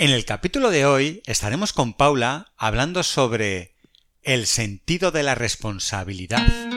En el capítulo de hoy estaremos con Paula hablando sobre el sentido de la responsabilidad.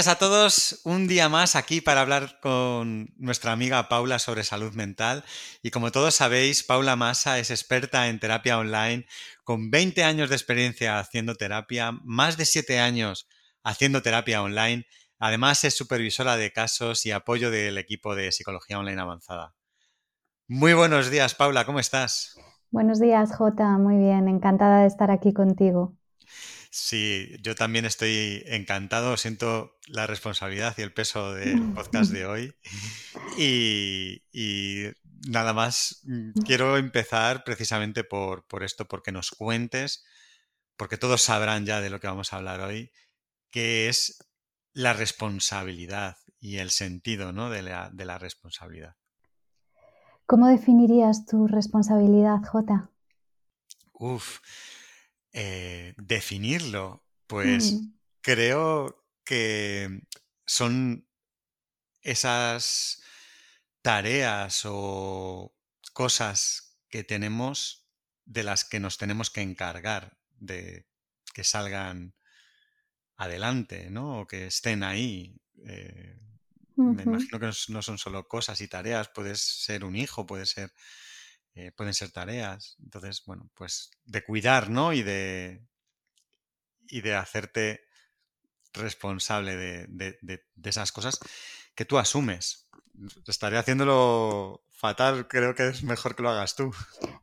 Días a todos. Un día más aquí para hablar con nuestra amiga Paula sobre salud mental. Y como todos sabéis, Paula Massa es experta en terapia online, con 20 años de experiencia haciendo terapia, más de 7 años haciendo terapia online. Además, es supervisora de casos y apoyo del equipo de psicología online avanzada. Muy buenos días, Paula, ¿cómo estás? Buenos días, Jota. Muy bien, encantada de estar aquí contigo. Sí, yo también estoy encantado, siento la responsabilidad y el peso del podcast de hoy. Y, nada más, mm, quiero empezar precisamente por, esto, porque nos cuentes, porque todos sabrán ya de lo que vamos a hablar hoy, que es la responsabilidad y el sentido ¿no? de, la, de la responsabilidad. ¿Cómo definirías tu responsabilidad, Jota? Uf, eh, definirlo, pues mm. creo que son esas tareas o cosas que tenemos de las que nos tenemos que encargar de que salgan adelante, ¿no? O que estén ahí. Eh, me imagino que no son solo cosas y tareas, puedes ser un hijo, puede ser eh, pueden ser tareas. Entonces, bueno, pues de cuidar, ¿no? Y de, y de hacerte responsable de, esas cosas que tú asumes. Estaré haciéndolo fatal, creo que es mejor que lo hagas tú.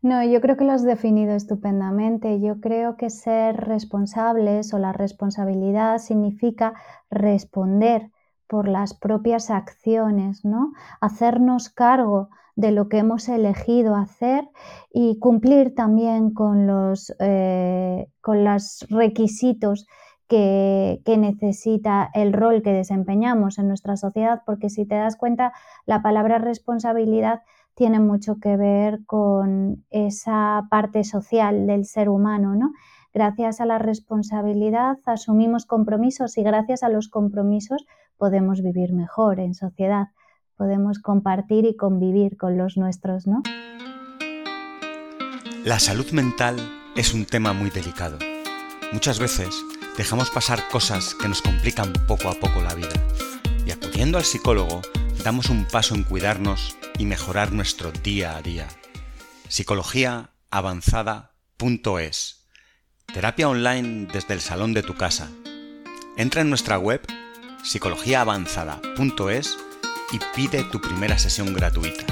No, yo creo que lo has definido estupendamente. Yo creo que ser responsables o la responsabilidad significa responder por las propias acciones, ¿no? Hacernos cargo de lo que hemos elegido hacer y cumplir también con los, eh, con los requisitos que, que, necesita el rol que desempeñamos en nuestra sociedad, porque si te das cuenta, la palabra responsabilidad tiene mucho que ver con esa parte social del ser humano, ¿no? Gracias a la responsabilidad asumimos compromisos y gracias a los compromisos podemos vivir mejor en sociedad podemos compartir y convivir con los nuestros, ¿no? La salud mental es un tema muy delicado. Muchas veces dejamos pasar cosas que nos complican poco a poco la vida y acudiendo al psicólogo damos un paso en cuidarnos y mejorar nuestro día a día. Psicologiaavanzada.es Terapia online desde el salón de tu casa. Entra en nuestra web psicologiaavanzada.es y pide tu primera sesión gratuita.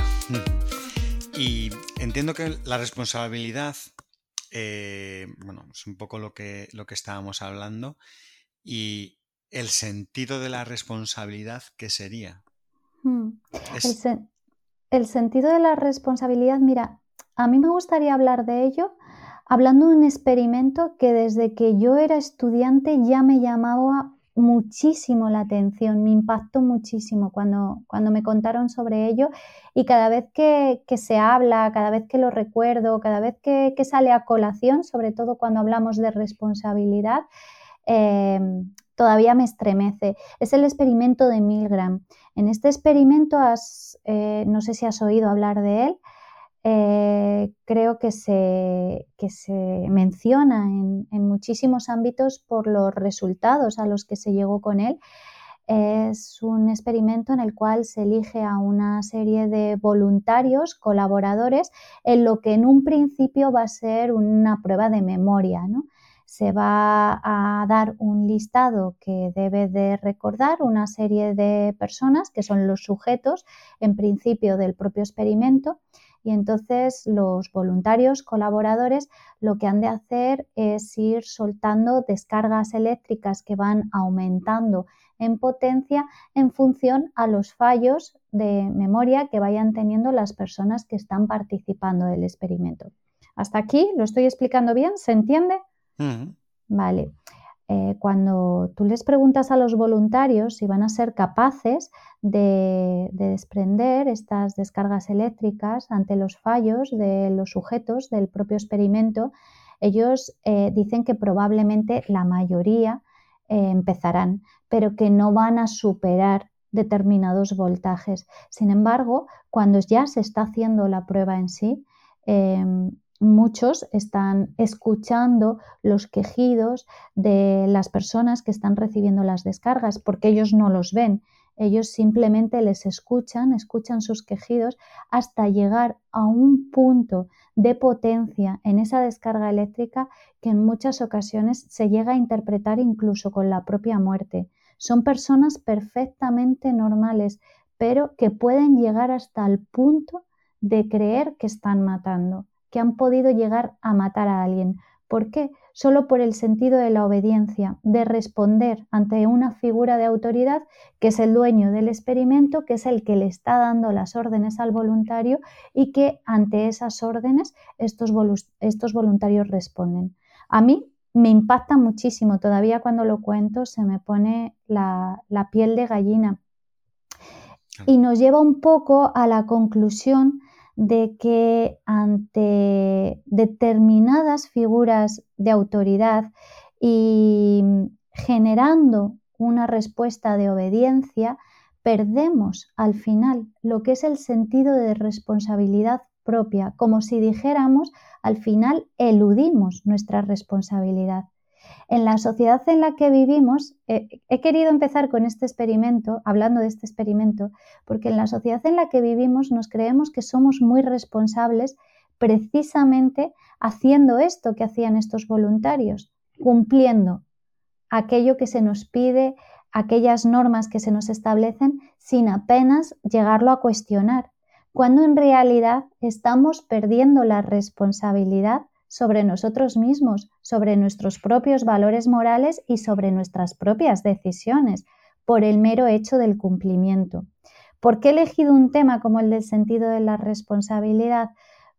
Y entiendo que la responsabilidad, eh, bueno, es un poco lo que, lo que estábamos hablando, y el sentido de la responsabilidad, ¿qué sería? Hmm. el, sentido de la responsabilidad, mira, a mí me gustaría hablar de ello hablando de un experimento que desde que yo era estudiante ya me llamaba muchísimo la atención, me impactó muchísimo cuando, cuando me contaron sobre ello y cada vez que, se habla, cada vez que lo recuerdo, cada vez que, sale a colación, sobre todo cuando hablamos de responsabilidad, eh, todavía me estremece. Es el experimento de Milgram. En este experimento, has, eh, no sé si has oído hablar de él, eh, creo que se, se menciona en, muchísimos ámbitos por los resultados a los que se llegó con él. Es un experimento en el cual se elige a una serie de voluntarios, colaboradores, en lo que en un principio va a ser una prueba de memoria. Se va a dar un listado que debe de recordar una serie de personas que son los sujetos, en principio, del propio experimento y entonces los voluntarios colaboradores lo que han de hacer es ir soltando descargas eléctricas que van aumentando en potencia en función a los fallos de memoria que vayan teniendo las personas que están participando del experimento. Hasta aquí lo estoy explicando bien, ¿se entiende? Vale. Eh, cuando tú les preguntas a los voluntarios si van a ser capaces de, desprender estas descargas eléctricas ante los fallos de los sujetos del propio experimento, ellos eh, dicen que probablemente la mayoría eh, empezarán, pero que no van a superar determinados voltajes. Sin embargo, cuando ya se está haciendo la prueba en sí, em, muchos están escuchando los quejidos de las personas que están recibiendo las descargas, porque ellos no los ven. Ellos simplemente les escuchan, escuchan sus quejidos hasta llegar a un punto de potencia en esa descarga eléctrica que en muchas ocasiones se llega a interpretar incluso con la propia muerte. Son personas perfectamente normales, pero que pueden llegar hasta el punto de creer que están matando que han podido llegar a matar a alguien. ¿Por qué? Solo por el sentido de la obediencia, de responder ante una figura de autoridad que es el dueño del experimento, que es el que le está dando las órdenes al voluntario y que ante esas órdenes estos, estos voluntarios responden. A mí me impacta muchísimo, todavía cuando lo cuento se me pone la, la piel de gallina y nos lleva un poco a la conclusión de que ante determinadas figuras de autoridad y generando una respuesta de obediencia, perdemos al final lo que es el sentido de responsabilidad propia, como si dijéramos, al final eludimos nuestra responsabilidad. En la sociedad en la que vivimos, eh, he querido empezar con este experimento, hablando de este experimento, porque en la sociedad en la que vivimos nos creemos que somos muy responsables precisamente haciendo esto que hacían estos voluntarios, cumpliendo aquello que se nos pide, aquellas normas que se nos establecen sin apenas llegarlo a cuestionar, cuando en realidad estamos perdiendo la responsabilidad sobre nosotros mismos, sobre nuestros propios valores morales y sobre nuestras propias decisiones, por el mero hecho del cumplimiento. ¿Por qué he elegido un tema como el del sentido de la responsabilidad?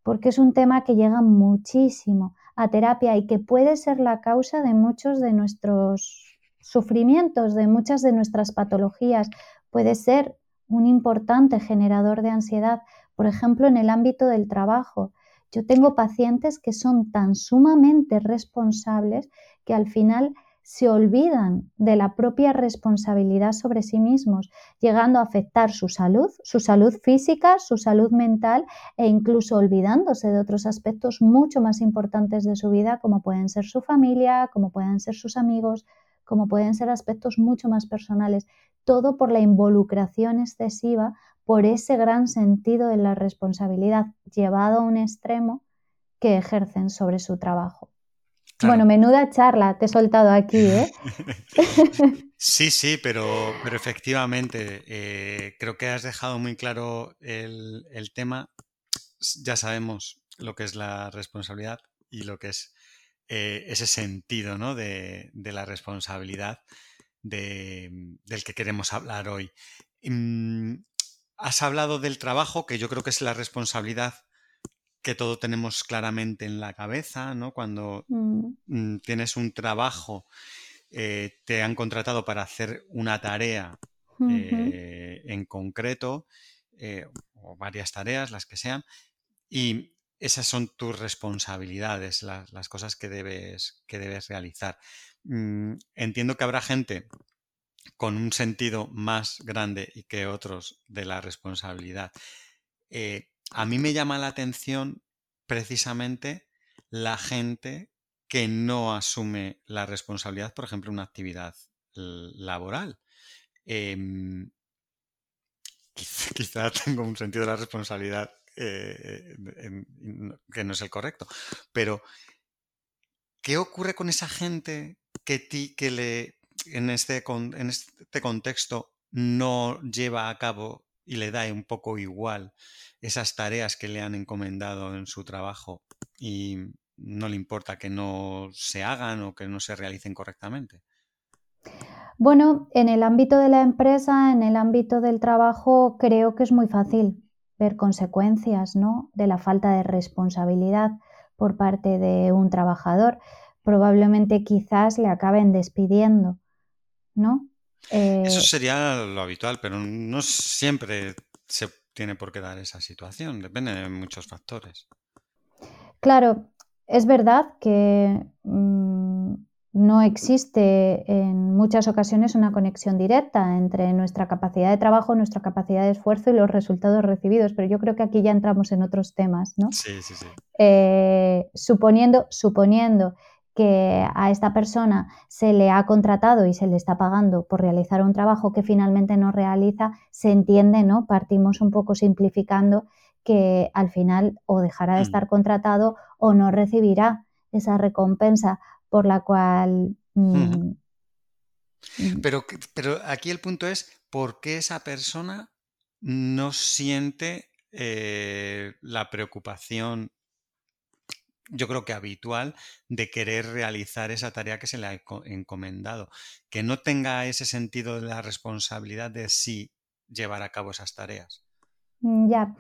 Porque es un tema que llega muchísimo a terapia y que puede ser la causa de muchos de nuestros sufrimientos, de muchas de nuestras patologías. Puede ser un importante generador de ansiedad, por ejemplo, en el ámbito del trabajo. Yo tengo pacientes que son tan sumamente responsables que al final se olvidan de la propia responsabilidad sobre sí mismos, llegando a afectar su salud, su salud física, su salud mental e incluso olvidándose de otros aspectos mucho más importantes de su vida, como pueden ser su familia, como pueden ser sus amigos, como pueden ser aspectos mucho más personales, todo por la involucración excesiva por ese gran sentido de la responsabilidad llevado a un extremo que ejercen sobre su trabajo. Bueno, menuda charla te he soltado aquí, ¿eh? sí, sí, pero, pero efectivamente, eh, creo que has dejado muy claro el, tema. Ya sabemos lo que es la responsabilidad y lo que es eh, ese sentido ¿no? de, la responsabilidad del que queremos hablar hoy. Has hablado del trabajo, que yo creo que es la responsabilidad que todo tenemos claramente en la cabeza, ¿no? Cuando mm. Mm, tienes un trabajo, eh, te han contratado para hacer una tarea eh, en concreto, eh, o varias tareas, las que sean, y esas son tus responsabilidades, las, cosas que debes, que debes realizar. Mm, entiendo que habrá gente con un sentido más grande y que otros de la responsabilidad. Eh, a mí me llama la atención precisamente la gente que no asume la responsabilidad, por ejemplo, una actividad laboral. Em, quizá, tengo un sentido de la responsabilidad eh, que no es el correcto, pero ¿qué ocurre con esa gente que, ti, que le en este, en este contexto no lleva a cabo y le da un poco igual esas tareas que le han encomendado en su trabajo y no le importa que no se hagan o que no se realicen correctamente? Bueno, en el ámbito de la empresa, en el ámbito del trabajo, creo que es muy fácil ver consecuencias ¿no? de la falta de responsabilidad por parte de un trabajador probablemente quizás le acaben despidiendo, ¿no? Eso eh, sería lo habitual, pero no siempre se tiene por qué dar esa situación, depende de muchos factores. Claro, es verdad que mm, no existe en muchas ocasiones una conexión directa entre nuestra capacidad de trabajo, nuestra capacidad de esfuerzo y los resultados recibidos, pero yo creo que aquí ya entramos en otros temas, ¿no? Sí, sí, sí. Eh, suponiendo, suponiendo que a esta persona se le ha contratado y se le está pagando por realizar un trabajo que finalmente no realiza, se entiende, ¿no? Partimos un poco simplificando que al final o dejará de estar mm. contratado o no recibirá esa recompensa por la cual... Mm, mm. pero, pero aquí el punto es, ¿por qué esa persona no siente eh, la preocupación yo creo que habitual de querer realizar esa tarea que se le ha encomendado. Que no tenga ese sentido de la responsabilidad de sí llevar a cabo esas tareas. Mm, ya.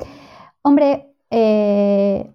Hombre, eh,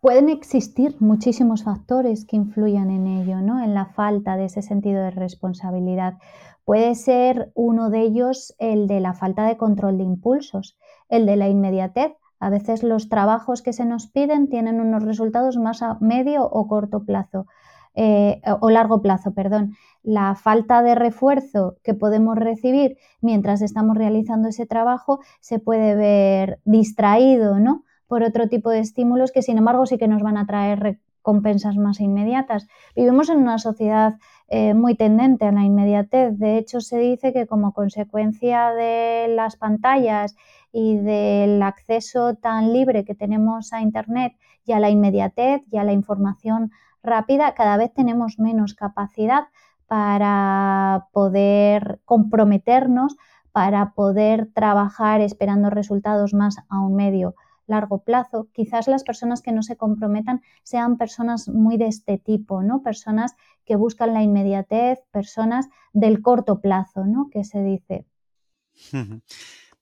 pueden existir muchísimos factores que influyan en ello, ¿no? En la falta de ese sentido de responsabilidad. Puede ser uno de ellos el de la falta de control de impulsos, el de la inmediatez a veces los trabajos que se nos piden tienen unos resultados más a medio o corto plazo. Eh, o largo plazo, perdón. La falta de refuerzo que podemos recibir mientras estamos realizando ese trabajo se puede ver distraído, ¿no? Por otro tipo de estímulos que, sin embargo, sí que nos van a traer recompensas más inmediatas. Vivimos en una sociedad eh, muy tendente a la inmediatez. De hecho, se dice que como consecuencia de las pantallas y del acceso tan libre que tenemos a Internet y a la inmediatez y a la información rápida, cada vez tenemos menos capacidad para poder comprometernos, para poder trabajar esperando resultados más a un medio largo plazo. Quizás las personas que no se comprometan sean personas muy de este tipo, ¿no? Personas que buscan la inmediatez, personas del corto plazo, ¿no? Que se dice.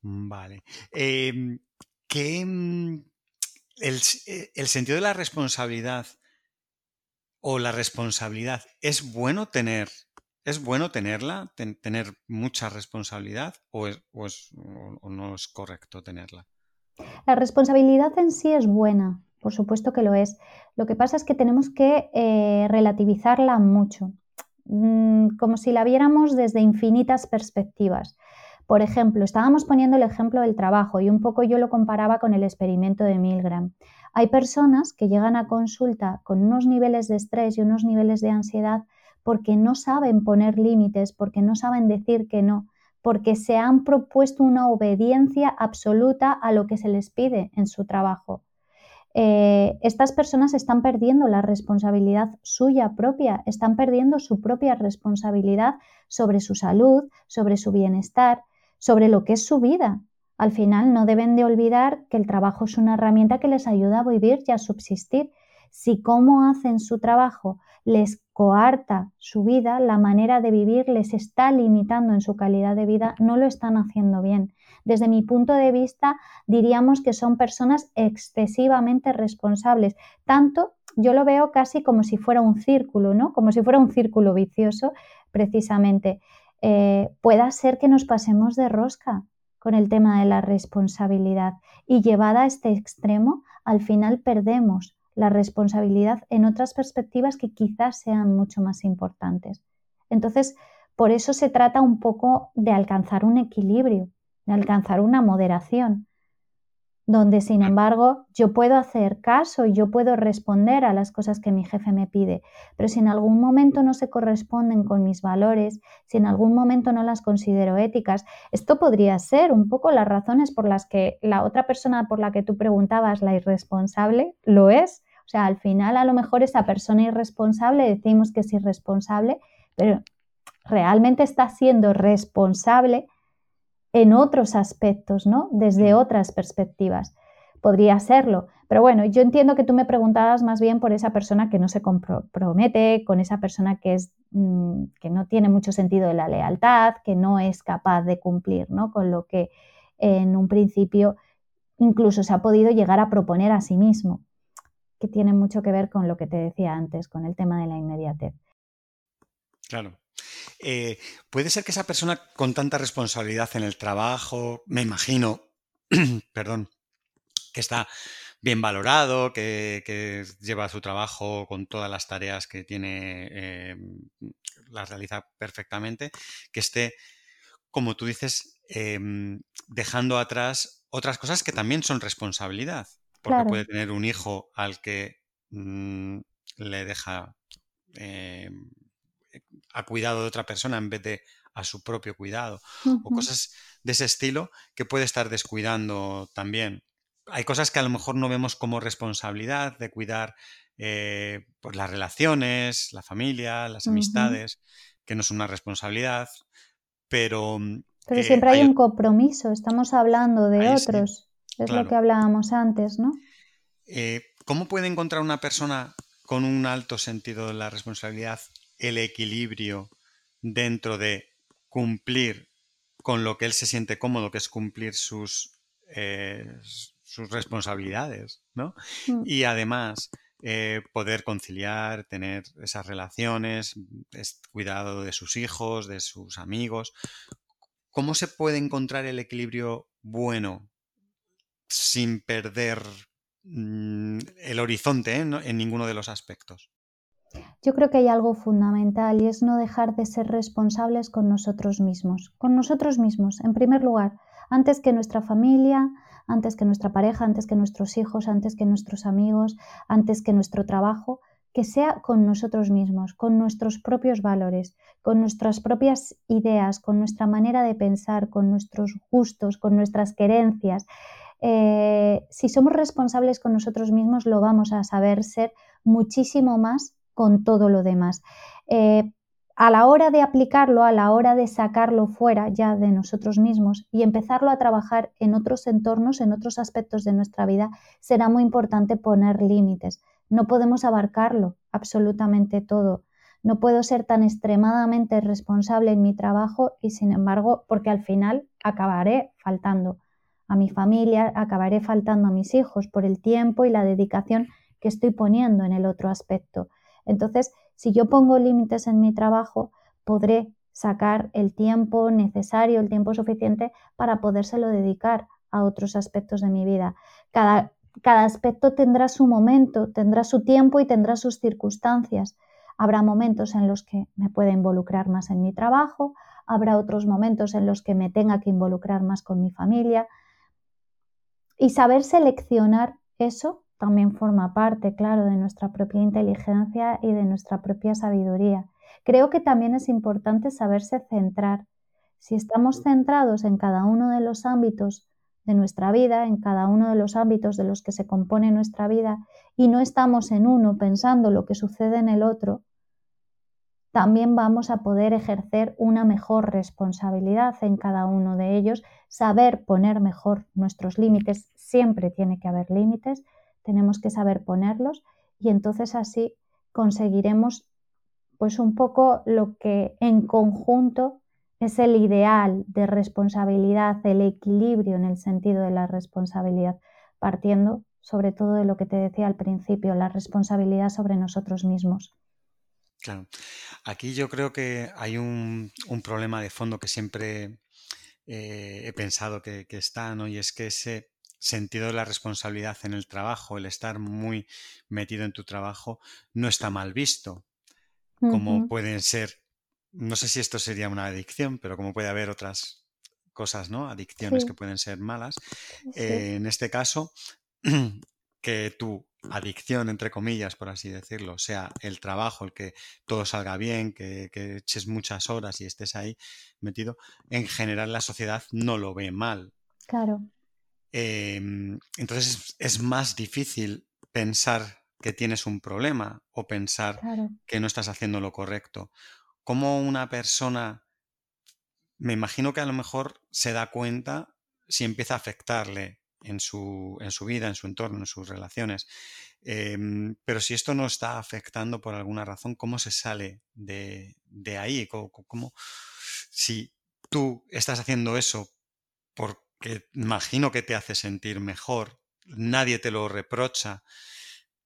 Vale. Em, ¿qué, mm, eh, el, sentido de la responsabilidad o la responsabilidad es bueno tener, es bueno tenerla, tener mucha responsabilidad o, no es correcto tenerla? La responsabilidad en sí es buena, por supuesto que lo es. Lo que pasa es que tenemos que eh, relativizarla mucho, mm, como si la viéramos desde infinitas perspectivas. Por ejemplo, estábamos poniendo el ejemplo del trabajo y un poco yo lo comparaba con el experimento de Milgram. Hay personas que llegan a consulta con unos niveles de estrés y unos niveles de ansiedad porque no saben poner límites, porque no saben decir que no, porque se han propuesto una obediencia absoluta a lo que se les pide en su trabajo. Eh, estas personas están perdiendo la responsabilidad suya propia, están perdiendo su propia responsabilidad sobre su salud, sobre su bienestar, sobre lo que es su vida. Al final no deben de olvidar que el trabajo es una herramienta que les ayuda a vivir y a subsistir. Si cómo hacen su trabajo les coarta su vida, la manera de vivir les está limitando en su calidad de vida, no lo están haciendo bien. Desde mi punto de vista, diríamos que son personas excesivamente responsables. Tanto, yo lo veo casi como si fuera un círculo, ¿no? Como si fuera un círculo vicioso, precisamente. Eh, pueda ser que nos pasemos de rosca con el tema de la responsabilidad y llevada a este extremo, al final perdemos la responsabilidad en otras perspectivas que quizás sean mucho más importantes. Entonces, por eso se trata un poco de alcanzar un equilibrio, de alcanzar una moderación donde sin embargo yo puedo hacer caso y yo puedo responder a las cosas que mi jefe me pide, pero si en algún momento no se corresponden con mis valores, si en algún momento no las considero éticas, esto podría ser un poco las razones por las que la otra persona por la que tú preguntabas, la irresponsable, lo es. O sea, al final a lo mejor esa persona irresponsable decimos que es irresponsable, pero realmente está siendo responsable en otros aspectos, ¿no? Desde otras perspectivas. Podría serlo. Pero bueno, yo entiendo que tú me preguntabas más bien por esa persona que no se compromete, con esa persona que, es, mm, que no tiene mucho sentido de la lealtad, que no es capaz de cumplir, ¿no? Con lo que en un principio incluso se ha podido llegar a proponer a sí mismo. que tienen mucho que ver con lo que te decía antes, con el tema de la inmediatez. Claro. Eh, puede ser que esa persona con tanta responsabilidad en el trabajo, me imagino, perdón, que está bien valorado, que, lleva su trabajo con todas las tareas que tiene, eh, las realiza perfectamente, que esté, como tú dices, em, dejando atrás otras cosas que también son responsabilidad, porque puede tener un hijo al que mm, le deja em, a cuidado de otra persona en vez de a su propio cuidado, o cosas de ese estilo que puede estar descuidando también. Hay cosas que a lo mejor no vemos como responsabilidad de cuidar eh, pues las relaciones, la familia, las amistades, que no son una responsabilidad, pero... Mm, pero eh, siempre hay, un compromiso, estamos hablando de otros, es lo que hablábamos antes, ¿no? Eh, ¿Cómo puede encontrar una persona con un alto sentido de la responsabilidad el equilibrio dentro de cumplir con lo que él se siente cómodo, que es cumplir sus, sus responsabilidades, ¿no? Mm. Y además eh, poder conciliar, tener esas relaciones, cuidado de sus hijos, de sus amigos. ¿Cómo se puede encontrar el equilibrio bueno sin perder mm, el horizonte ¿eh? en ninguno de los aspectos? Yo creo que hay algo fundamental y es no dejar de ser responsables con nosotros mismos, con nosotros mismos, en primer lugar, antes que nuestra familia, antes que nuestra pareja, antes que nuestros hijos, antes que nuestros amigos, antes que nuestro trabajo, que sea con nosotros mismos, con nuestros propios valores, con nuestras propias ideas, con nuestra manera de pensar, con nuestros gustos, con nuestras querencias. Eh, si somos responsables con nosotros mismos, lo vamos a saber ser muchísimo más con todo lo demás. Eh, a la hora de aplicarlo, a la hora de sacarlo fuera ya de nosotros mismos y empezarlo a trabajar en otros entornos, en otros aspectos de nuestra vida, será muy importante poner límites. No podemos abarcarlo absolutamente todo. No puedo ser tan extremadamente responsable en mi trabajo y sin embargo, porque al final acabaré faltando a mi familia, acabaré faltando a mis hijos por el tiempo y la dedicación que estoy poniendo en el otro aspecto. Entonces, si yo pongo límites en mi trabajo, podré sacar el tiempo necesario, el tiempo suficiente para podérselo dedicar a otros aspectos de mi vida. Cada, cada aspecto tendrá su momento, tendrá su tiempo y tendrá sus circunstancias. Habrá momentos en los que me pueda involucrar más en mi trabajo, habrá otros momentos en los que me tenga que involucrar más con mi familia. Y saber seleccionar eso también forma parte, claro, de nuestra propia inteligencia y de nuestra propia sabiduría. Creo que también es importante saberse centrar. Si estamos centrados en cada uno de los ámbitos de nuestra vida, en cada uno de los ámbitos de los que se compone nuestra vida, y no estamos en uno pensando lo que sucede en el otro, también vamos a poder ejercer una mejor responsabilidad en cada uno de ellos, saber poner mejor nuestros límites, siempre tiene que haber límites, tenemos que saber ponerlos y entonces así conseguiremos pues un poco lo que en conjunto es el ideal de responsabilidad, el equilibrio en el sentido de la responsabilidad, partiendo sobre todo de lo que te decía al principio, la responsabilidad sobre nosotros mismos. Claro. Aquí yo creo que hay un, problema de fondo que siempre eh, he pensado que, que está, ¿no? Y es que ese sentido de la responsabilidad en el trabajo, el estar muy metido en tu trabajo, no está mal visto, como pueden ser, no sé si esto sería una adicción, pero como puede haber otras cosas, ¿no? Adicciones que pueden ser malas. Eh, en este caso, que tu adicción, entre comillas, por así decirlo, sea el trabajo, el que todo salga bien, que, que, eches muchas horas y estés ahí metido, en general la sociedad no lo ve mal. Claro. Em, entonces es más difícil pensar que tienes un problema o pensar que no estás haciendo lo correcto. Como una persona, me imagino que a lo mejor se da cuenta si empieza a afectarle en su, en su vida, en su entorno, en sus relaciones. Em, pero si esto no está afectando por alguna razón, ¿cómo se sale de, de ahí? ¿Cómo, si tú estás haciendo eso por que imagino que te hace sentir mejor, nadie te lo reprocha,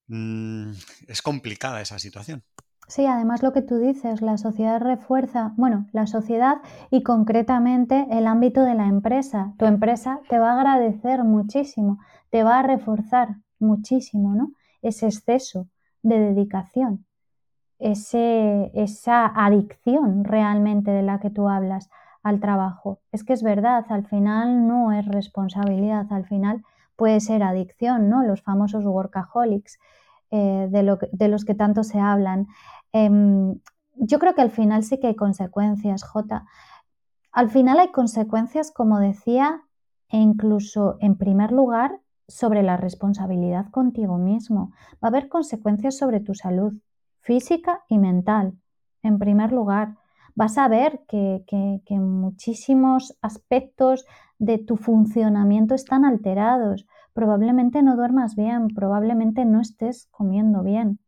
mm, es complicada esa situación. Sí, además lo que tú dices, la sociedad refuerza, bueno, la sociedad y concretamente el ámbito de la empresa. Tu empresa te va a agradecer muchísimo, te va a reforzar muchísimo, ¿no? Ese exceso de dedicación, ese, esa adicción realmente de la que tú hablas al trabajo. Es que es verdad, al final no es responsabilidad, al final puede ser adicción, ¿no? Los famosos workaholics eh, de, los que tanto se hablan. Em, yo creo que al final sí que hay consecuencias, J. Al final hay consecuencias, como decía, e incluso en primer lugar sobre la responsabilidad contigo mismo. Va a haber consecuencias sobre tu salud física y mental, en primer lugar. Vas a ver que, que muchísimos aspectos de tu funcionamiento están alterados. Probablemente no duermas bien, probablemente no estés comiendo bien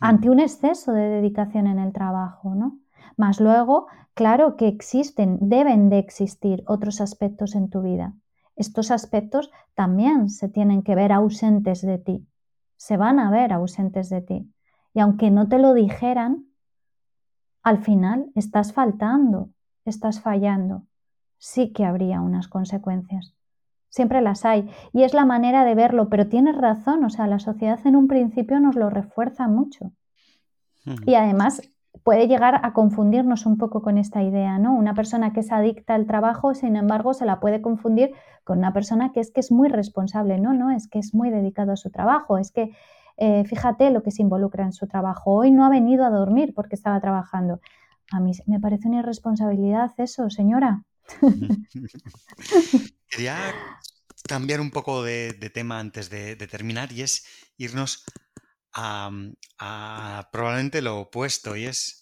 ante un exceso de dedicación en el trabajo, ¿no? Más luego, claro que existen, deben de existir otros aspectos en tu vida. Estos aspectos también se tienen que ver ausentes de ti, se van a ver ausentes de ti. Y aunque no te lo dijeran, al final estás faltando, estás fallando. Sí que habría unas consecuencias. Siempre las hay. Y es la manera de verlo, pero tienes razón, o sea, la sociedad en un principio nos lo refuerza mucho. Y además puede llegar a confundirnos un poco con esta idea, ¿no? Una persona que es adicta al trabajo, sin embargo, se la puede confundir con una persona que es que es muy responsable, no, no, es que es muy dedicado a su trabajo, es que eh, fíjate lo que se involucra en su trabajo. Hoy no ha venido a dormir porque estaba trabajando. A mí me parece una irresponsabilidad eso, señora. Quería cambiar un poco de, tema antes de, terminar y es irnos a, probablemente lo opuesto y es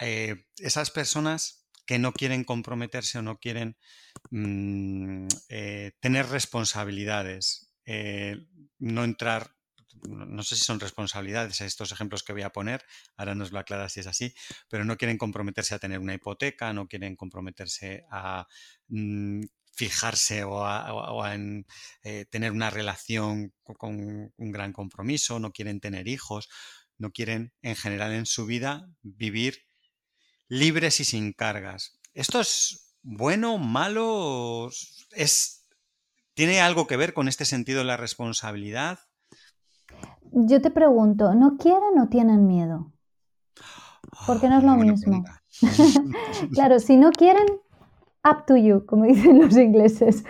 eh, esas personas que no quieren comprometerse o no quieren mm, eh, tener responsabilidades, no entrar no sé si son responsabilidades estos ejemplos que voy a poner, ahora nos lo aclaras si es así, pero no quieren comprometerse a tener una hipoteca, no quieren comprometerse a mm, fijarse o a, en, eh, tener una relación con un gran compromiso, no quieren tener hijos, no quieren en general en su vida vivir libres y sin cargas. ¿Esto es bueno, malo? ¿Es, ¿Tiene algo que ver con este sentido de la responsabilidad? Yo te pregunto, ¿no quieren o tienen miedo? Porque no es lo mismo. claro, si no quieren, up to you, como dicen los ingleses.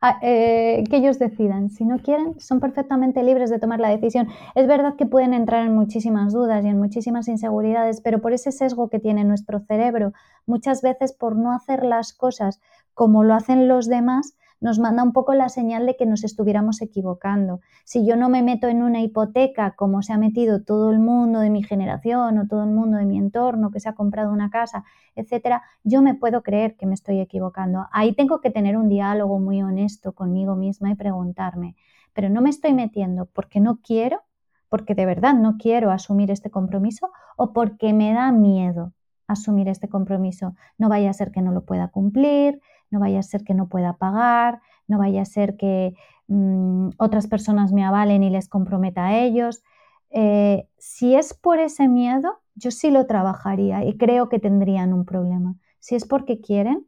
Ah, eh, que ellos decidan. Si no quieren, son perfectamente libres de tomar la decisión. Es verdad que pueden entrar en muchísimas dudas y en muchísimas inseguridades, pero por ese sesgo que tiene nuestro cerebro, muchas veces por no hacer las cosas como lo hacen los demás, nos manda un poco la señal de que nos estuviéramos equivocando. Si yo no me meto en una hipoteca como se ha metido todo el mundo de mi generación o todo el mundo de mi entorno que se ha comprado una casa, etcétera, yo me puedo creer que me estoy equivocando. Ahí tengo que tener un diálogo muy honesto conmigo misma y preguntarme, pero no me estoy metiendo porque no quiero, porque de verdad no quiero asumir este compromiso o porque me da miedo asumir este compromiso. No vaya a ser que no lo pueda cumplir, no vaya a ser que no pueda pagar, no vaya a ser que mm, otras personas me avalen y les comprometa a ellos. Eh, si es por ese miedo, yo sí lo trabajaría y creo que tendrían un problema. Si es porque quieren,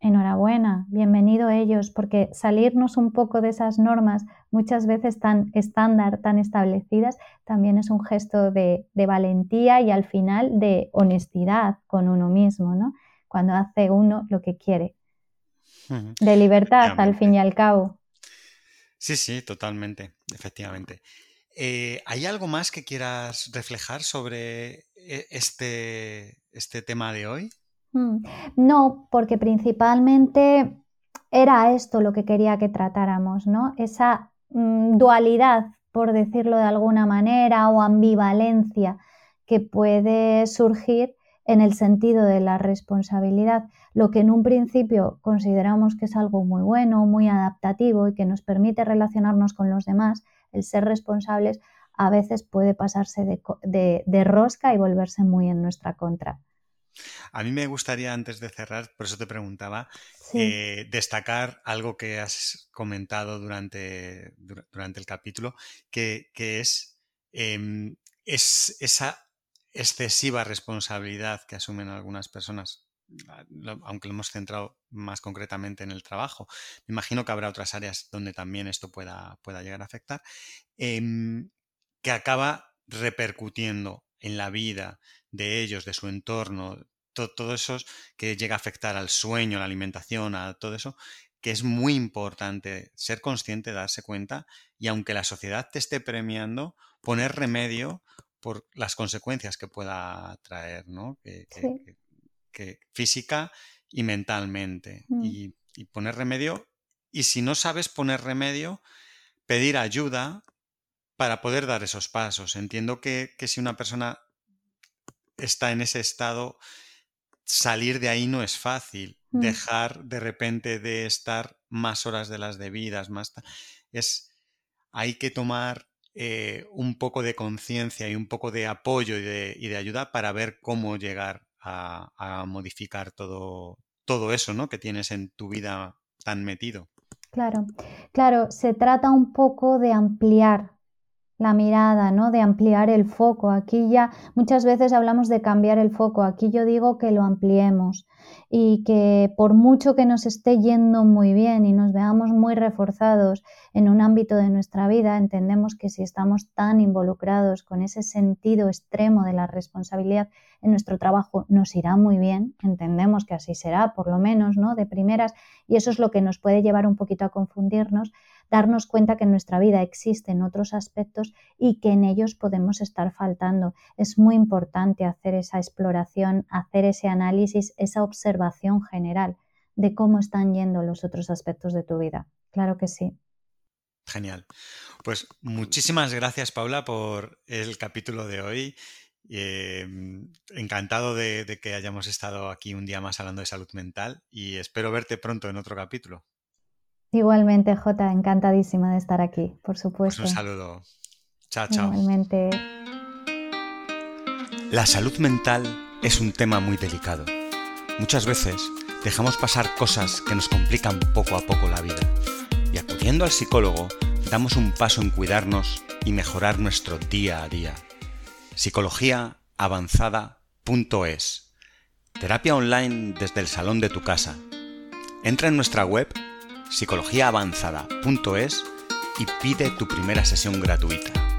enhorabuena, bienvenido ellos, porque salirnos un poco de esas normas muchas veces tan estándar, tan establecidas, también es un gesto de, de valentía y al final de honestidad con uno mismo, ¿no? Cuando hace uno lo que quiere. De libertad, al fin y al cabo. Sí, sí, totalmente, efectivamente. Eh, ¿Hay algo más que quieras reflejar sobre e, este, este tema de hoy? Mm, no, porque principalmente era esto lo que quería que tratáramos, ¿no? Esa mm, dualidad, por decirlo de alguna manera, o ambivalencia que puede surgir en el sentido de la responsabilidad, lo que en un principio consideramos que es algo muy bueno, muy adaptativo y que nos permite relacionarnos con los demás, el ser responsables a veces puede pasarse de, rosca y volverse muy en nuestra contra. A mí me gustaría, antes de cerrar, por eso te preguntaba, eh, destacar algo que has comentado durante, durante el capítulo, que, es, em, es esa excesiva responsabilidad que asumen algunas personas, aunque lo hemos centrado más concretamente en el trabajo. Me imagino que habrá otras áreas donde también esto pueda, pueda llegar a afectar, em, que acaba repercutiendo en la vida de ellos, de su entorno, todo eso que llega a afectar al sueño, a la alimentación, a todo eso, que es muy importante ser consciente, darse cuenta y aunque la sociedad te esté premiando, poner remedio por las consecuencias que pueda traer, ¿no? Que, física y mentalmente. Mm. Y, poner remedio, y si no sabes poner remedio, pedir ayuda para poder dar esos pasos. Entiendo que, que si una persona está en ese estado, salir de ahí no es fácil. Mm. Dejar de repente de estar más horas de las debidas, más es hay que tomar eh, un poco de conciencia y un poco de apoyo y de, ayuda para ver cómo llegar a, modificar todo, todo eso ¿no? que tienes en tu vida tan metido. Claro, claro, se trata un poco de ampliar la mirada, ¿no? De ampliar el foco. Aquí ya muchas veces hablamos de cambiar el foco. Aquí yo digo que lo ampliemos y que por mucho que nos esté yendo muy bien y nos veamos muy reforzados en un ámbito de nuestra vida, entendemos que si estamos tan involucrados con ese sentido extremo de la responsabilidad en nuestro trabajo, nos irá muy bien. Entendemos que así será, por lo menos, ¿no? De primeras. Y eso es lo que nos puede llevar un poquito a confundirnos darnos cuenta que en nuestra vida existen otros aspectos y que en ellos podemos estar faltando. Es muy importante hacer esa exploración, hacer ese análisis, esa observación general de cómo están yendo los otros aspectos de tu vida. Claro que sí. Genial. Pues muchísimas gracias, Paula, por el capítulo de hoy. Em, encantado de, de, que hayamos estado aquí un día más hablando de salud mental y espero verte pronto en otro capítulo. Igualmente, Jota, encantadísima de estar aquí, por pues supuesto. un saludo. Chao, chao. Igualmente. La salud mental es un tema muy delicado. Muchas veces dejamos pasar cosas que nos complican poco a poco la vida. Y acudiendo al psicólogo, damos un paso en cuidarnos y mejorar nuestro día a día. Psicologiaavanzada.es Terapia online desde el salón de tu casa. Entra en nuestra web psicologiaavanzada.es y pide tu primera sesión gratuita.